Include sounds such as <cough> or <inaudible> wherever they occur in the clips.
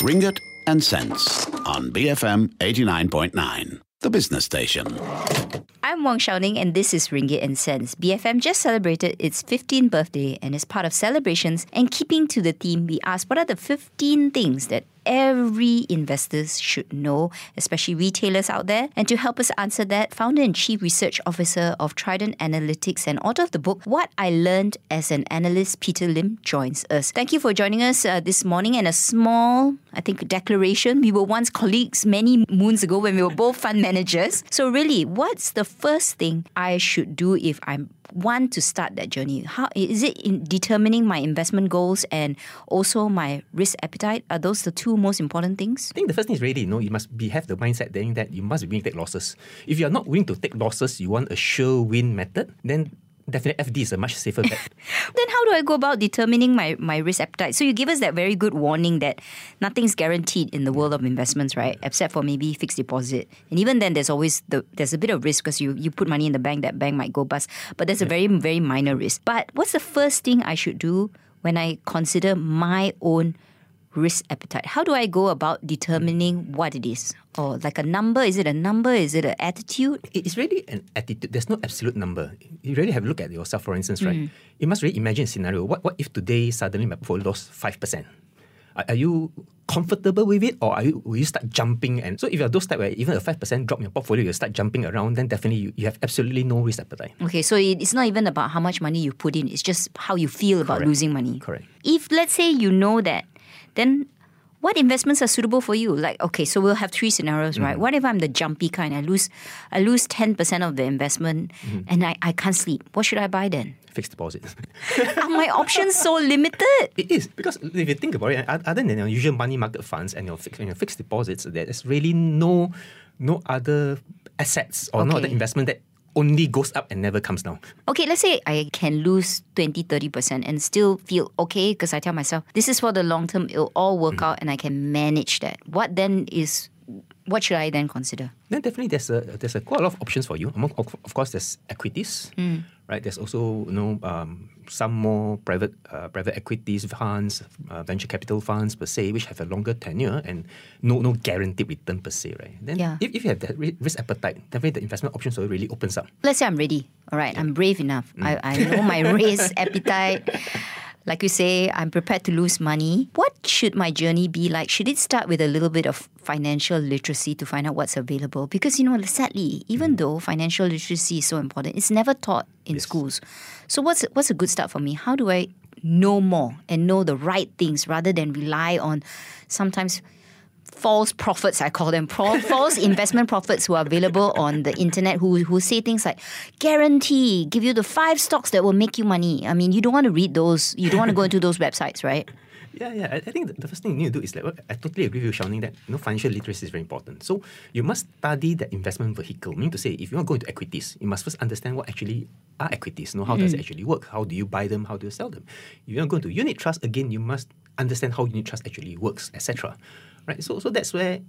Ringgit and Cents on BFM 89.9, the business station. I'm Wong Shou Ning, and this is Ringgit and Cents. BFM just celebrated its 15th birthday, and as part of celebrations and keeping to the theme, we asked what are the 15 things that every investors should know, especially retailers out there. And to help us answer that, founder and chief research officer of Trident Analytics and author of the book What I Learned as an Analyst, Peter Lim, joins us. Thank you for joining us uh, this morning. And a small, I think, declaration. We were once colleagues many moons ago when we were both fund managers. So, really, what's the first thing I should do if I'm want to start that journey? How is it in determining my investment goals and also my risk appetite? Are those the two most important things? I think the first thing is really, you know, you must be have the mindset then that you must be willing to take losses. If you are not willing to take losses, you want a sure win method, then definitely FD is a much safer bet. <laughs> then how do I go about determining my, my risk appetite? So you give us that very good warning that nothing's guaranteed in the world of investments, right? Except for maybe fixed deposit. And even then there's always the there's a bit of risk because you, you put money in the bank, that bank might go bust. But there's a very, very minor risk. But what's the first thing I should do when I consider my own risk appetite? How do I go about determining what it is? Or like a number? Is it a number? Is it an attitude? It's really an attitude. There's no absolute number. You really have to look at yourself, for instance, right? Mm. You must really imagine a scenario. What, what if today suddenly my portfolio lost 5%? Are, are you comfortable with it or are you, will you start jumping? And so if you're those type where even a 5% drop in your portfolio, you start jumping around, then definitely you, you have absolutely no risk appetite. Okay, so it's not even about how much money you put in, it's just how you feel Correct. about losing money. Correct. If let's say you know that then what investments are suitable for you? Like, okay, so we'll have three scenarios, right? Mm-hmm. What if I'm the jumpy kind? I lose, I lose ten percent of the investment, mm-hmm. and I, I can't sleep. What should I buy then? Fixed deposits. <laughs> are my options so limited? It is because if you think about it, other than your usual money market funds and your fixed, your fixed deposits, there's really no no other assets or okay. no other investment that only goes up and never comes down. Okay, let's say I can lose 20, 30% and still feel okay because I tell myself, this is for the long term, it'll all work mm. out and I can manage that. What then is, what should I then consider? Then definitely there's a, there's a quite a lot of options for you. Among Of course, there's equities, mm. right? There's also, you know, um, some more private uh, private equities funds, uh, venture capital funds per se, which have a longer tenure and no no guaranteed return per se, right? Then yeah. if, if you have that risk appetite, definitely the investment options really opens up. Let's say I'm ready. All right, yeah. I'm brave enough. Mm. I, I know my <laughs> risk appetite. Like you say, I'm prepared to lose money. What should my journey be like? Should it start with a little bit of financial literacy to find out what's available? Because, you know, sadly, even mm. though financial literacy is so important, it's never taught in yes. schools. So, what's, what's a good start for me? How do I know more and know the right things rather than rely on sometimes false prophets, I call them <laughs> false investment prophets who are available on the internet who, who say things like guarantee, give you the five stocks that will make you money. I mean, you don't want to read those, you don't want to go into those websites, right? <laughs> Yeah, yeah. I, I think the first thing you need to do is like, well, I totally agree with you, Shou Ning, that you know, financial literacy is very important. So you must study the investment vehicle. Meaning to say, if you want to go into equities, you must first understand what actually are equities. Know how mm. does it mm. actually work? How do you buy them? How do you sell them? If you want to go into unit trust, again, you must understand how unit trust actually works, etc right? So, so that's where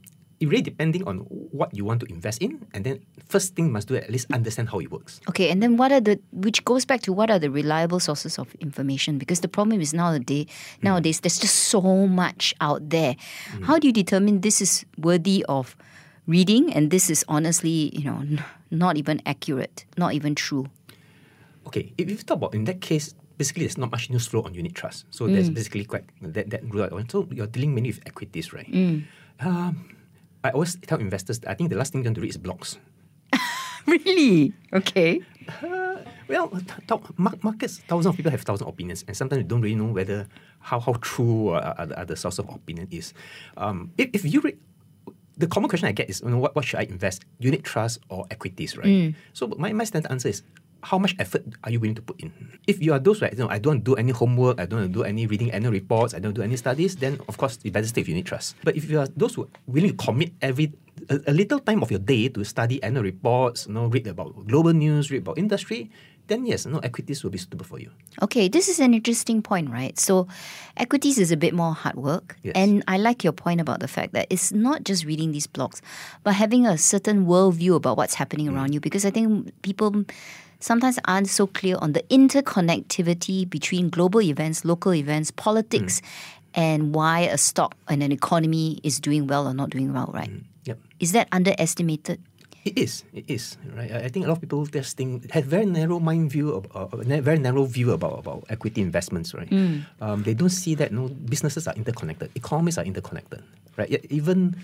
it really depending on what you want to invest in, and then first thing must do at least understand how it works. Okay, and then what are the which goes back to what are the reliable sources of information? Because the problem is nowadays mm. nowadays there's just so much out there. Mm. How do you determine this is worthy of reading and this is honestly, you know, not even accurate, not even true? Okay, if you talk about in that case, basically there's not much news flow on unit trust. So mm. that's basically quite that that rule out. So you're dealing mainly with equities, right? Mm. Um, I always tell investors I think the last thing you want to read is blogs. <laughs> really? Okay. Uh, well, th- markets, thousands of people have thousands of opinions, and sometimes you don't really know whether how how true uh, are, the, the source of opinion is. Um, if, if you read the common question I get is, you know, what, what should I invest? Unit trust or equities, right? Mm. So my, my standard answer is how much effort are you willing to put in? If you are those right, you know, I don't do any homework, I don't do any reading annual reports, I don't do any studies, then of course you better stay with unit trust. But if you are those who are willing to commit every a, a, little time of your day to study annual reports, you know, read about global news, read about industry, then yes, no equities will be suitable for you. Okay, this is an interesting point, right? So, equities is a bit more hard work, yes. and I like your point about the fact that it's not just reading these blogs, but having a certain worldview about what's happening mm. around you. Because I think people sometimes aren't so clear on the interconnectivity between global events, local events, politics, mm. and why a stock and an economy is doing well or not doing well, right? Yep. Is that underestimated? It is. It is. Right. I think a lot of people just think have very narrow mind view of, uh, a very narrow view about, about equity investments. Right. Um, they don't see that no businesses are interconnected. Economies are interconnected. Right. Even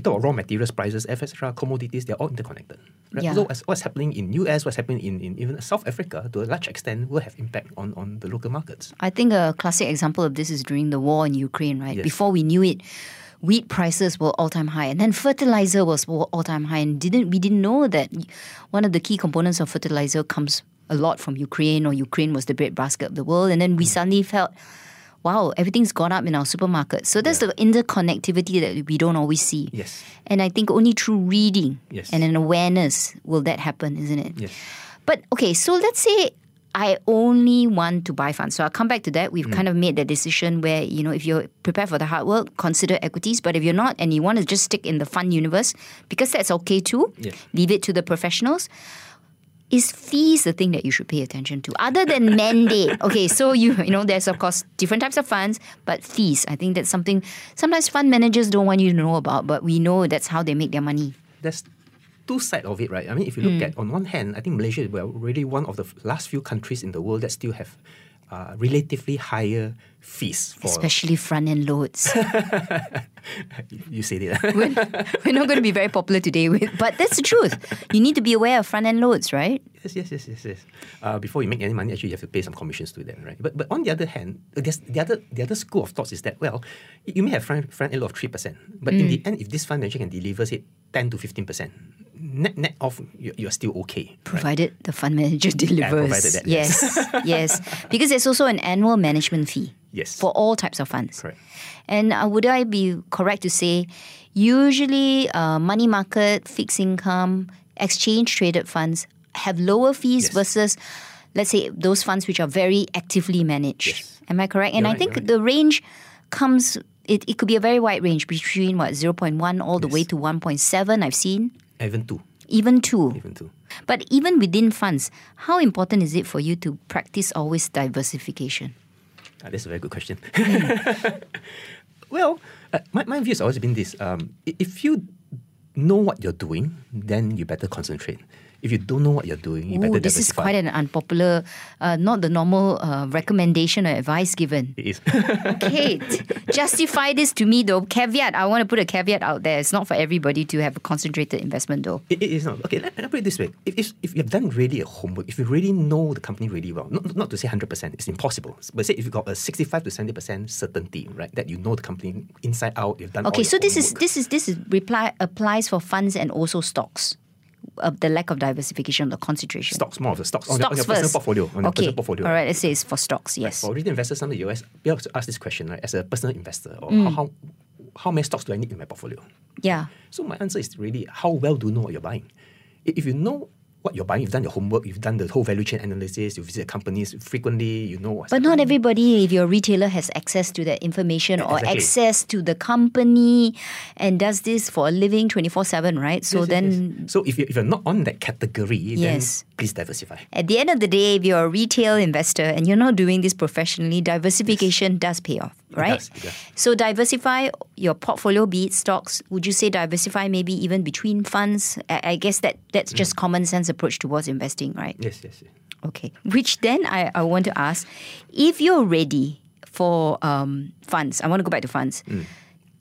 you talk about raw materials prices, etc., commodities, they're all interconnected. Right? Yeah. So what's, what's happening in US, what's happening in, in even South Africa, to a large extent, will have impact on, on the local markets. I think a classic example of this is during the war in Ukraine, right? Yes. Before we knew it, wheat prices were all time high, and then fertilizer was all time high, and didn't we didn't know that one of the key components of fertilizer comes a lot from Ukraine, or Ukraine was the breadbasket of the world, and then we hmm. suddenly felt. Wow, everything's gone up in our supermarket. So that's the interconnectivity that we don't always see. Yes. And I think only through reading Yes. and an awareness will that happen, isn't it? Yes. But okay, so let's say I only want to buy funds. So I'll come back to that. We've mm. kind of made that decision where, you know, if you're prepared for the hard work, consider equities. But if you're not and you want to just stick in the fund universe, because that's okay too, Yeah. leave it to the professionals. Is fees the thing that you should pay attention to? Other than <laughs> mandate. Okay, so you you know, there's of course different types of funds, but fees. I think that's something sometimes fund managers don't want you to know about, but we know that's how they make their money. there's two sides of it, right? I mean, if you look hmm. at on one hand, I think Malaysia is well, really one of the last few countries in the world that still have uh, relatively higher fees for. Especially front end loads. <laughs> you said it. we're, we're not going to be very popular today, with, but that's the truth. You need to be aware of front end loads, right? yes, yes, yes, yes, yes. Uh, before you make any money, actually, you have to pay some commissions to them, right? But but on the other hand, there's the other the other school of thoughts is that well, you may have front front end load of three percent, but in the end, if this fund manager can deliver say ten to fifteen percent, net net off, you're, you're still okay. right? Provided the fund manager <laughs> delivers. provided that, yes, yes. <laughs> Because there's also an annual management fee. Yes. For all types of funds. Correct. And uh, would I be correct to say, usually uh, money market, fixed income, exchange traded funds have lower fees Yes. versus, let's say, those funds which are very actively managed. Yes. Am I correct? And I think right. the range comes. It, it could be a very wide range between what 0.1 all the way to 1.7 I've seen Even two, even 2 even two. but even within funds, how important is it for you to practice always diversification? Ah, that's a very good question. <laughs> well, uh, my, my view has always been this um, if you know what you're doing, then you better concentrate. If you don't know what you're doing, you Ooh, better this is quite an unpopular, uh, not the normal uh, recommendation or advice given. It is. <laughs> <laughs> Kate, justify this to me though. Caveat, I want to put a caveat out there. It's not for everybody to have a concentrated investment though. It, it is not. Okay, let, let me put it this way. If, if, if you have done really a homework, if you really know the company really well, not, not to say 100%, it's impossible. But say if you've got a 65 to 70% certainty, right, that you know the company inside out, you've done all Okay, so this is this is this is reply applies for funds and also stocks. Of the lack of diversification, the concentration. Stocks, more of the stocks, on, your, on Stocks your personal first. portfolio. On your okay. personal portfolio. All right. Let's say it's for stocks. Yes. For retail investors, some of the US, be able to ask this question, right, as a personal investor, or Mm. how, how, how many stocks do I need in my portfolio? Yeah. So my answer is really how well do you know what you're buying? If you know what you're buying, you've done your homework, you've done the whole value chain analysis, you visit companies frequently, you know what's But not happening. everybody, if your retailer has access to that information or access to the company and does this for a living 24 7, right? So Yes, yes, then yes. so if, you, if you're not on that category, Yes. then please diversify. at the end of the day, if you're a retail investor and you're not doing this professionally, diversification does pay off, right? does, it does. So diversify your portfolio, be it stocks. Would you say diversify maybe even between funds? I, I guess that that's Mm. just common sense approach towards investing, right? Yes, yes, yes. Okay. Which then I, I want to ask if you're ready for um, funds, I want to go back to funds. Mm.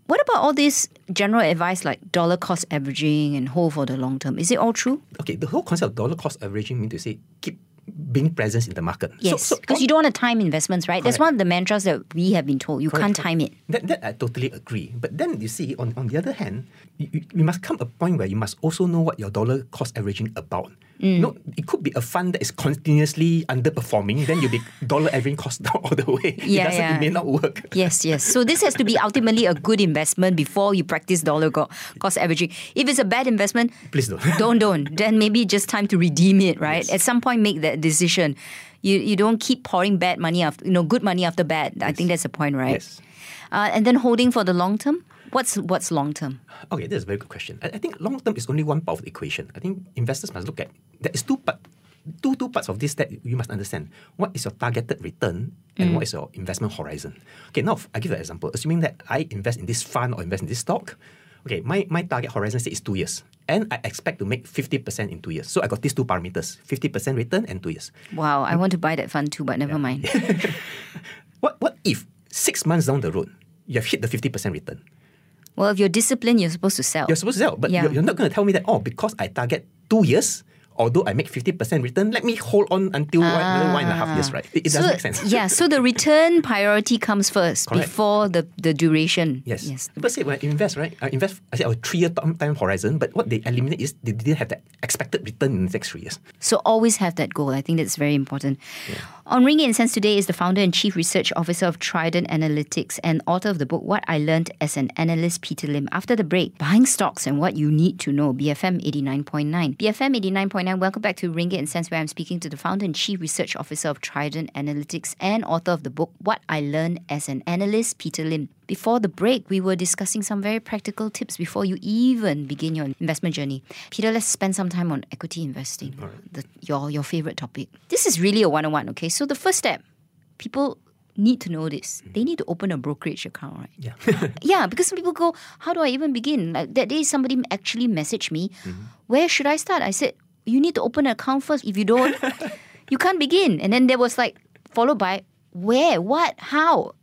What about all this general advice like dollar cost averaging and hold for the long term? Is it all true? Okay, the whole concept of dollar cost averaging means to say keep being present in the market. Yes. So, so Because you don't want to time investments, right? That's one of the mantras that we have been told. You Correct, can't time it. That, that I totally agree. But then you see, on, on the other hand, you, you, you must come a point where you must also know what your dollar cost averaging about. Mm. No, it could be a fund that is continuously underperforming, then you'll be <laughs> dollar averaging cost down all the way. Yeah, it doesn't, yeah. It may not work. Yes, yes. So this has to be ultimately a good investment before you practice dollar co- cost averaging. If it's a bad investment, Please don't. don't don't. Then maybe just time to redeem it, right? Yes. At some point, make that decision. You you don't keep pouring bad money after you know good money after bad. I think that's the point, right? Yes. Uh, and then holding for the long term. What's what's long term? Okay, that's a very good question. I, I think long term is only one part of the equation. I think investors must look at there is two part. two two parts of this that you must understand. What is your targeted return and what is your investment horizon? Okay, now I give you an example. Assuming that I invest in this fund or invest in this stock, okay, my, my target horizon say is two years. And I expect to make 50% in two years. So I got these two parameters 50% return and two years. Wow, I want to buy that fund too, but never mind. <laughs> What, what if six months down the road, you have hit the 50% return? Well, if you're disciplined, you're supposed to sell. You're supposed to sell, but Yeah. you're, you're not going to tell me that, oh, because I target two years, although I make 50% return, let me hold on until one, another one and a half years, right? It, it doesn't make sense. yeah, so the return priority comes first Correct. before the, the duration. Yes. Yes. People say when I invest, right? I invest, I say our three year time horizon, but what they eliminate is they didn't have that expected return in the next three years. So always have that goal. I think that's very important. On Ringgit and Cents today is the founder and chief research officer of Trident Analytics and author of the book What I Learned as an Analyst, Peter Lim. After the break, buying stocks and what you need to know. BFM 89.9. BFM 89.9. Welcome back to Ringgit and Cents, where I'm speaking to the founder and chief research officer of Trident Analytics and author of the book What I Learned as an Analyst, Peter Lim. Before the break, we were discussing some very practical tips before you even begin your investment journey. Peter, let's spend some time on equity investing, the, your, your favorite topic. This is really a one on one, okay? So, the first step, people need to know this. Mm-hmm. They need to open a brokerage account, right? Yeah. <laughs> Yeah, because some people go, How do I even begin? Like that day, somebody actually messaged me, mm-hmm. Where should I start? I said, You need to open an account first. If you don't, <laughs> you can't begin. And then there was like, followed by, Where? What? How?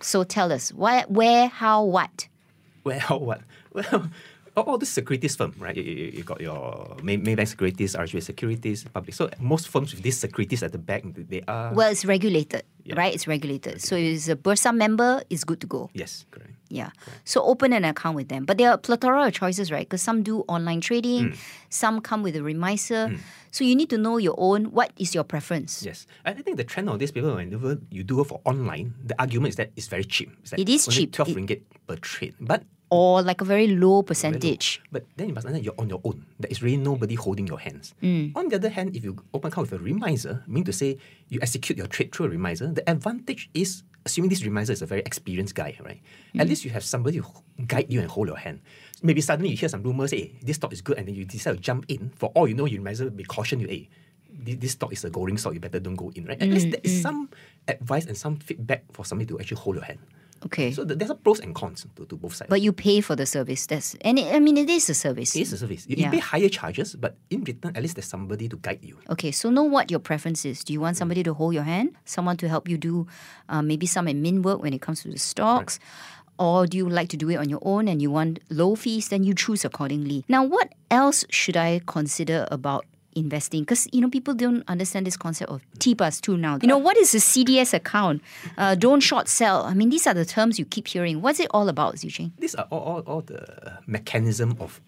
So tell us, why, where, how, what? <laughs> well, what? Well, all, all the securities firm, right? You, you, you got your May, Maybank Securities, RHB Securities, public. So most firms with these securities at the back, they are. Well, it's regulated, Yeah. right? It's regulated. So it's a Bursa member, it's good to go. yes, correct. Yeah. So open an account with them. But there are plethora of choices, right? Because some do online trading, Mm. some come with a remiser. So you need to know your own. What is your preference? Yes, I I think the trend of these people whenever you do it for online, the argument is that it's very cheap. It's like It is cheap. twelve It- ringgit per trade, but Or like a very low very low. percentage. But then you must understand you're on your own. There is really nobody holding your hands. Mm. On the other hand, if you open account with a remiser, mean to say you execute your trade through a remiser, the advantage is assuming this remiser is a very experienced guy, right? Mm. At least you have somebody who guide you and hold your hand. Maybe suddenly you hear some rumors, hey, this stock is good, and then you decide to jump in. For all you know, your remiser will be caution you, hey, this, this stock is a going stock, you better don't go in, right? At Mm, least there is some advice and some feedback for somebody to actually hold your hand. Okay. So there's a pros and cons to, to both sides. but you pay for the service. That's and it, I mean it is a service. It is a service. You, Yeah. you pay higher charges, but in return, at least there's somebody to guide you. Okay, so know what your preference is. Do you want somebody to hold your hand? Someone to help you do uh, maybe some admin work when it comes to the stocks? Or do you like to do it on your own and you want low fees? Then you choose accordingly. Now, what else should I consider about investing? Because, you know, people don't understand this concept of T plus two now. You know, what is a CDS account? Uh, don't short sell. I mean, these are the terms you keep hearing. What's it all about, Zicheng? These are all, all, all the mechanism of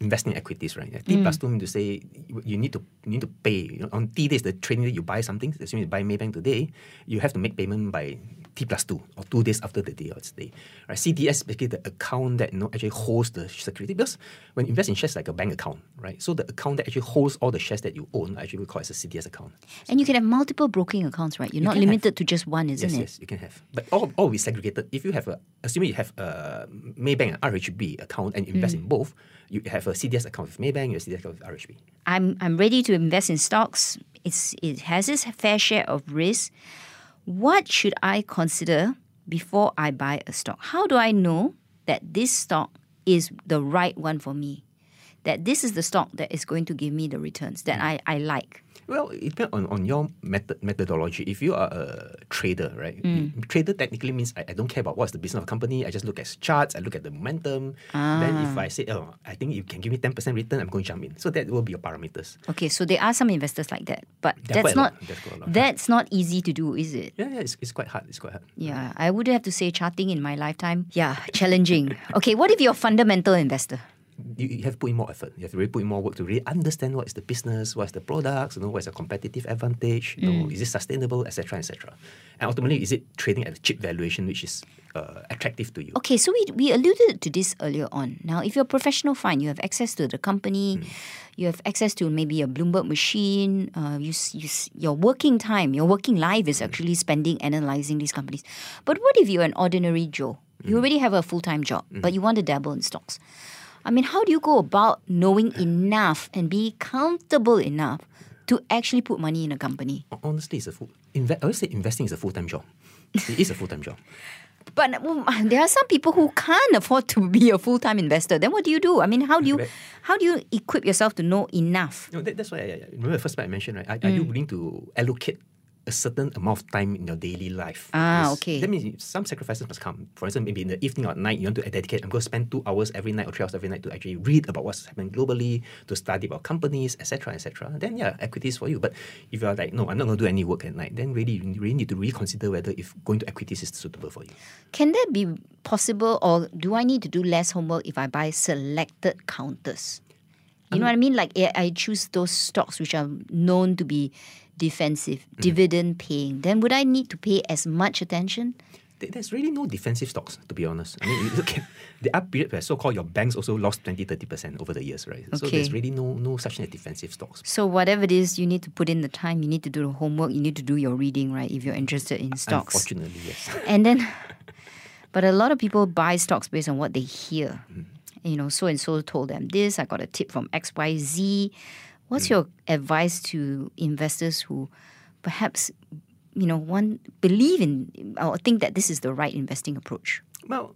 investing equities, right? T plus two mean to say you- need to you need to pay. You know, on T days, the trading day you buy something, assuming you buy Maybank today, you have to make payment by T plus two or two days after the day of its day. Right? CDS basically the account that you know actually holds the security because when you invest in shares like a bank account, right? So the account that actually holds all the shares that you own actually we call it as a CDS account. And you can have multiple broking accounts, right? You're not can have. limited to just one, isn't yes, it? yes, you can have. But all, all will be segregated. If you have a, assuming you have a Maybank and RHB account and you invest Mm. in both, you have a CDS account with Maybank, you have a CDS account with RHB. I'm I'm ready to invest in stocks. It's it has its fair share of risk. What should I consider before I buy a stock? How do I know that this stock is the right one for me? That this is the stock that is going to give me the returns that hmm. I, I like. Well, it depends on, on your method methodology. If you are a trader, right? Mm. trader technically means I, I don't care about what's the business of the company. I just look at charts, I look at the momentum. Then if Ah. I say, oh, I think you can give me 10% return, I'm going to jump in. So that will be your parameters. Okay, so there are some investors like that, but There are that's a not There's quite a lot. that's not easy to do, is it? Yeah, yeah, it's, it's quite hard. It's quite hard. Yeah, I would have to say charting in my lifetime. Yeah, challenging. <laughs> Okay, what if you're a fundamental investor? You, you have to put in more effort. You have to really put in more work to really understand what is the business, what is the products, you know, what is the competitive advantage, you know, mm. is it sustainable, etc., etc. And ultimately, is it trading at a cheap valuation which is uh, attractive to you? Okay, so we, we alluded to this earlier on. Now, if you're a professional, fine, you have access to the company, mm. you have access to maybe a Bloomberg machine, uh, you, you, your working time, your working life is mm. actually spending analyzing these companies. But what if you're an ordinary Joe? You already have a full time job, but you want to dabble in stocks. I mean, how do you go about knowing enough and be comfortable enough to actually put money in a company. Honestly, it's a full. Inve- I would say investing is a full time job. it is a full time job. <laughs> But well, <laughs> there are some people who can't afford to be a full time investor. Then what do you do? I mean, how do you how do you equip yourself to know enough? No, that, that's why I, I remember the first part I mentioned, right? Are, are Mm. you willing to allocate a certain amount of time in your daily life? Ah, Because okay. That means some sacrifices must come. For instance, maybe in the evening or night, you want to dedicate, I'm going to spend two hours every night or three hours every night to actually read about what's happening globally, to study about companies, etc., etc. Then, yeah, equities for you. But if you're like, no, I'm not going to do any work at night, then really, you really need to reconsider whether if going to equities is suitable for you. Can that be possible, or do I need to do less homework if I buy selected counters? You know what I mean? Like I choose those stocks which are known to be defensive, mm. dividend paying. Then would I need to pay as much attention? There's really no defensive stocks, to be honest. I mean, look at <laughs> the up period where so-called your banks also lost 20, 30% over the years, right? So there's really no no such thing as defensive stocks. So whatever it is, you need to put in the time. You need to do the homework. You need to do your reading, right? If you're interested in stocks. Unfortunately, yes. <laughs> And then, but a lot of people buy stocks based on what they hear. Mm. You know, so and so told them this. I got a tip from X, What's mm. your advice to investors who perhaps, you know, want believe in or think that this is the right investing approach? Well,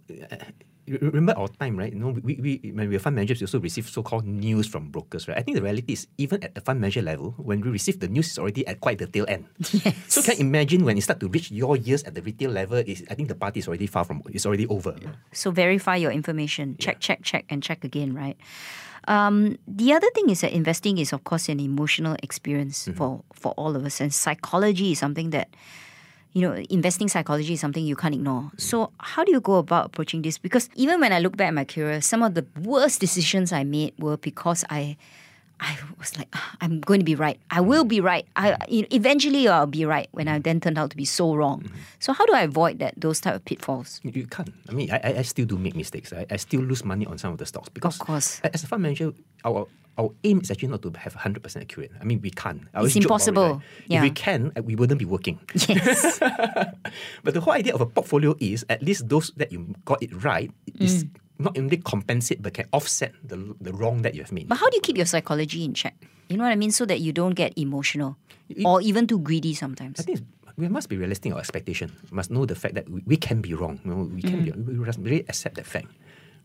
remember our time, right? You know, we, we when we were fund managers, we also receive so-called news from brokers, right? I think the reality is even at the fund manager level, when we receive the news, it's already at quite the tail end. <laughs> Yes. So can you imagine when it start to reach your years at the retail level, is I think the party is already far from, it's already over. So verify your information. Check, check, check, and check again, right? Um, the other thing is that investing is, of course, an emotional experience for for all of us, and psychology is something that you know, investing psychology is something you can't ignore. So, how do you go about approaching this? Because even when I look back at my career, some of the worst decisions I made were because I, I was like, "Ah, I'm going to be right. I will be right. I you know, eventually I'll be right. When I then turned out to be so wrong. So, how do I avoid that those type of pitfalls? You, can't. I mean, I, I- I still do make mistakes. I, I still lose money on some of the stocks because, of course. as a fund manager, our our aim is actually not to have 100% accurate. I mean, we can't. I It's about it, impossible. right? Yeah. If we can, uh, we wouldn't be working. Yes. <laughs> But the whole idea of a portfolio is at least those that you got it right is Mm. not only compensate but can offset the, the wrong that you have made. But how do you keep your psychology in check? You know what I mean? So that you don't get emotional or even too greedy sometimes. I think we must be realistic in our expectation. We must know the fact that we, we can be wrong. You know, we can be. Mm. We must really accept that fact,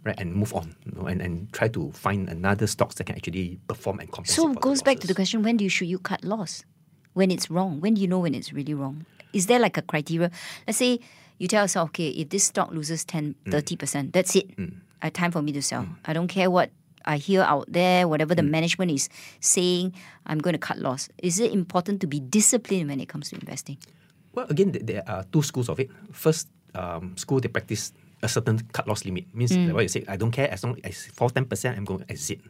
right, and move on. You know, and, and try to find another stocks that can actually perform and compensate. So it goes back to the question when do you should you cut loss? When it's wrong. When do you know when it's really wrong? Is there like a criteria? Let's say you tell yourself, okay, if this stock loses 10, Mm. 30%, that's it. Uh, time for me to sell. I don't care what I hear out there, whatever Mm. the management is saying, I'm going to cut loss. Is it important to be disciplined when it comes to investing? Well, again, th- there are two schools of it. First, um, school they practice a certain cut loss limit. Means like what you say, I don't care as long as I fall ten percent, I'm going to exit.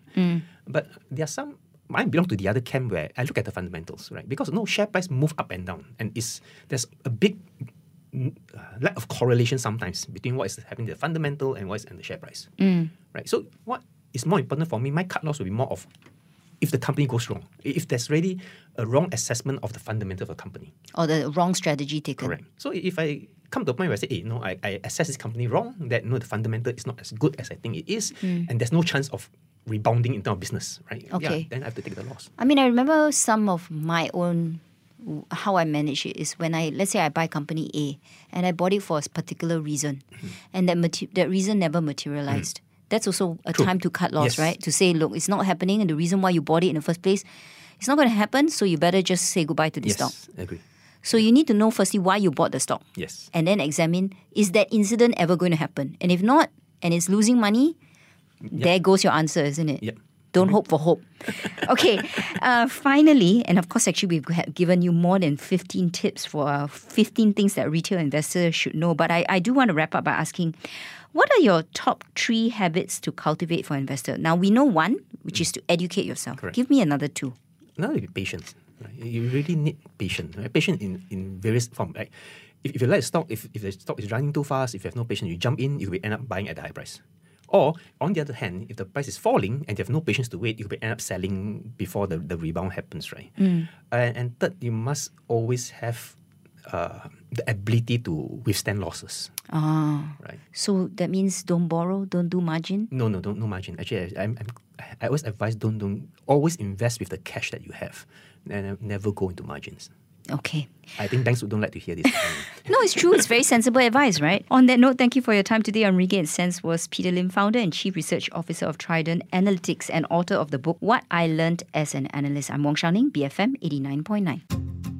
But there are some. I belong to the other camp where I look at the fundamentals, right? Because no share price move up and down, and it's there's a big mm, uh, lack of correlation sometimes between what is happening in the fundamental and what is in the share price, right? So what is more important for me? My cut loss will be more of if the company goes wrong, if there's really a wrong assessment of the fundamental of a company. Or the wrong strategy taken? Correct. So if I come to a point where I say, hey, no, I, I assess this company wrong, that no, the fundamental is not as good as I think it is, hmm. and there's no chance of rebounding in terms of business, right? Okay. Yeah, then I have to take the loss. I mean, I remember some of my own how I manage it is when I let's say I buy company A and I bought it for a particular reason, Mm-hmm. and that mate- that reason never materialized. Hmm. That's also a True. time to cut loss, Yes. right? To say, look, it's not happening, and the reason why you bought it in the first place, it's not going to happen. So you better just say goodbye to this Yes, stock. Agree. So you need to know firstly why you bought the stock, Yes. and then examine is that incident ever going to happen, and if not, and it's losing money, there goes your answer, isn't it? Yep. Don't hope for hope. <laughs> okay. Uh, finally, and of course, actually, we've given you more than 15 tips for uh, 15 things that retail investors should know. But I, I do want to wrap up by asking what are your top three habits to cultivate for investors? Now, we know one, which is to educate yourself. Correct. Give me another two. Now you be patient. Right? You really need patience. Right? Patience in, in various forms. Like if, if you like stock, if, if the stock is running too fast, if you have no patience, you jump in, you will end up buying at the high price. Or on the other hand, if the price is falling and you have no patience to wait, you will end up selling before the, the rebound happens, right? Mm. And, and third, you must always have uh, the ability to withstand losses. Ah. Right. So that means don't borrow, don't do margin. No, no, don't no margin. Actually, I, I'm, I'm, I always advise don't don't always invest with the cash that you have, and never go into margins. Okay. I think banks would don't like to hear this. <laughs> No, it's true. It's very sensible advice, right? On that note, thank you for your time today on and Cents was Peter Lim, founder and chief research officer of Trident Analytics and author of the book What I Learned as an Analyst. I'm Wong Shou Ning, BFM 89.9.